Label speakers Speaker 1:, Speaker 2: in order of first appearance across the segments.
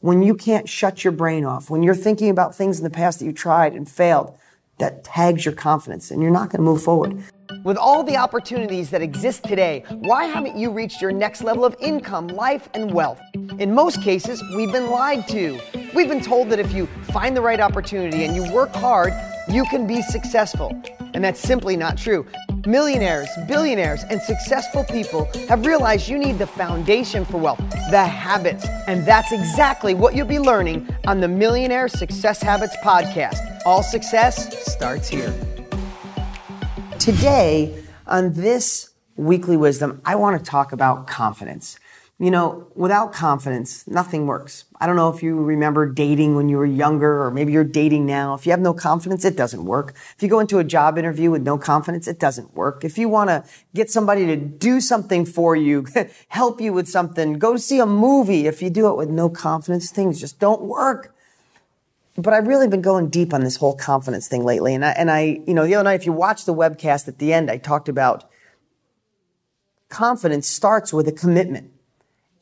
Speaker 1: when you can't shut your brain off, when you're thinking about things in the past that you tried and failed, that tags your confidence and you're not going to move forward.
Speaker 2: With all the opportunities that exist today, why haven't you reached your next level of income, life, and wealth? In most cases, we've been lied to. We've been told that if you find the right opportunity and you work hard, you can be successful. And that's simply not true. Millionaires, billionaires, and successful people have realized you need the foundation for wealth, the habits. And that's exactly what you'll be learning on the Millionaire Success Habits podcast. All success starts here.
Speaker 1: Today, on this weekly wisdom, I want to talk about confidence. You know, without confidence, nothing works. I don't know if you remember dating when you were younger, or maybe you're dating now. If you have no confidence, it doesn't work. If you go into a job interview with no confidence, it doesn't work. If you want to get somebody to do something for you, help you with something, go see a movie, if you do it with no confidence, things just don't work. But I've really been going deep on this whole confidence thing lately. And I, and I, you know, the other night, if you watch the webcast at the end, I talked about confidence starts with a commitment.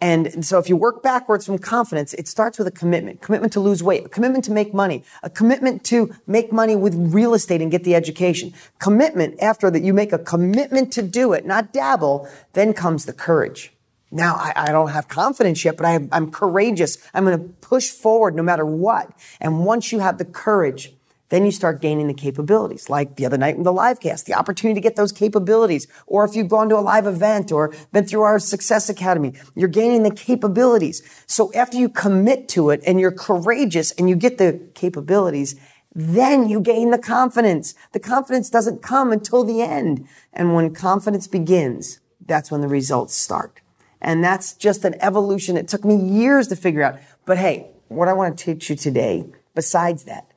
Speaker 1: And so if you work backwards from confidence, it starts with a commitment, commitment to lose weight, a commitment to make money, a commitment to make money with real estate and get the education. Commitment after that you make a commitment to do it, not dabble, then comes the courage. Now I, I don't have confidence yet, but I, I'm courageous. I'm going to push forward no matter what. And once you have the courage, then you start gaining the capabilities, like the other night in the live cast, the opportunity to get those capabilities. Or if you've gone to a live event or been through our Success Academy, you're gaining the capabilities. So after you commit to it and you're courageous and you get the capabilities, then you gain the confidence. The confidence doesn't come until the end. And when confidence begins, that's when the results start. And that's just an evolution. It took me years to figure out. But hey, what I want to teach you today, besides that,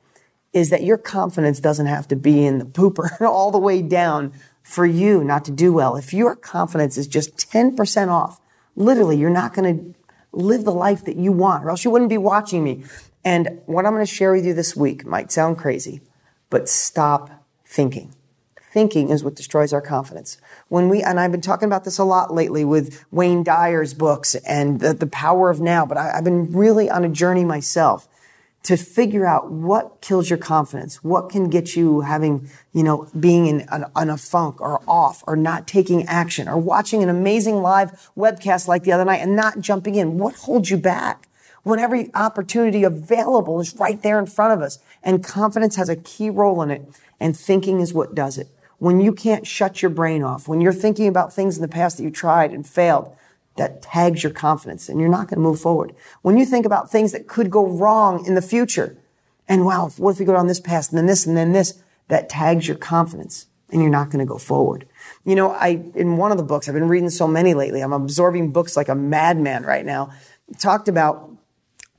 Speaker 1: is that your confidence doesn't have to be in the pooper all the way down for you not to do well. If your confidence is just 10% off, literally, you're not going to live the life that you want, or else you wouldn't be watching me. And what I'm going to share with you this week might sound crazy, but stop thinking. Thinking is what destroys our confidence. When we, and I've been talking about this a lot lately with Wayne Dyer's books and the, the power of now, but I, I've been really on a journey myself to figure out what kills your confidence, what can get you having, you know, being in, in, a funk or off or not taking action or watching an amazing live webcast like the other night and not jumping in. What holds you back? When every opportunity available is right there in front of us and confidence has a key role in it and thinking is what does it. When you can't shut your brain off, when you're thinking about things in the past that you tried and failed, that tags your confidence and you're not going to move forward. When you think about things that could go wrong in the future, and wow, what if we go down this path and then this and then this, that tags your confidence and you're not going to go forward. You know, I, in one of the books, I've been reading so many lately, I'm absorbing books like a madman right now, talked about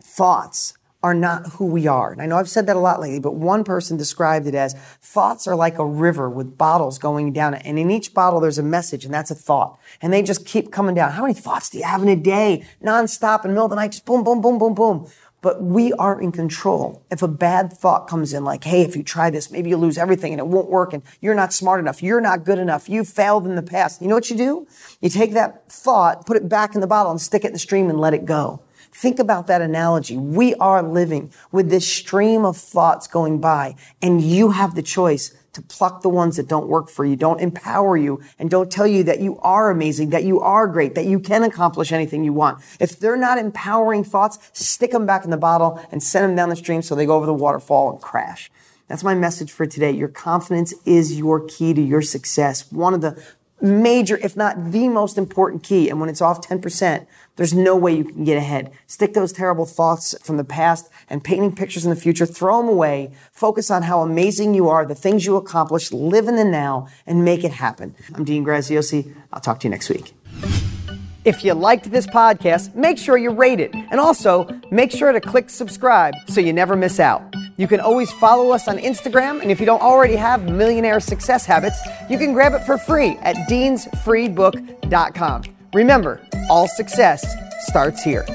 Speaker 1: thoughts are not who we are. And I know I've said that a lot lately, but one person described it as thoughts are like a river with bottles going down it. And in each bottle, there's a message, and that's a thought. And they just keep coming down. How many thoughts do you have in a day? Nonstop in the middle of the night, just boom, boom, boom, boom, boom. But we are in control. If a bad thought comes in, like, hey, if you try this, maybe you'll lose everything and it won't work and you're not smart enough, you're not good enough, you failed in the past. You know what you do? You take that thought, put it back in the bottle and stick it in the stream and let it go. Think about that analogy. We are living with this stream of thoughts going by, and you have the choice to pluck the ones that don't work for you, don't empower you, and don't tell you that you are amazing, that you are great, that you can accomplish anything you want. If they're not empowering thoughts, stick them back in the bottle and send them down the stream so they go over the waterfall and crash. That's my message for today. Your confidence is your key to your success. One of the major, if not the most important key. And when it's off 10%, there's no way you can get ahead. Stick those terrible thoughts from the past and painting pictures in the future. Throw them away. Focus on how amazing you are, the things you accomplished, live in the now, and make it happen. I'm Dean Graziosi. I'll talk to you next week.
Speaker 2: If you liked this podcast, make sure you rate it. And also, make sure to click subscribe so you never miss out. You can always follow us on Instagram, and if you don't already have Millionaire Success Habits, you can grab it for free at deansfreebook.com. Remember, all success starts here.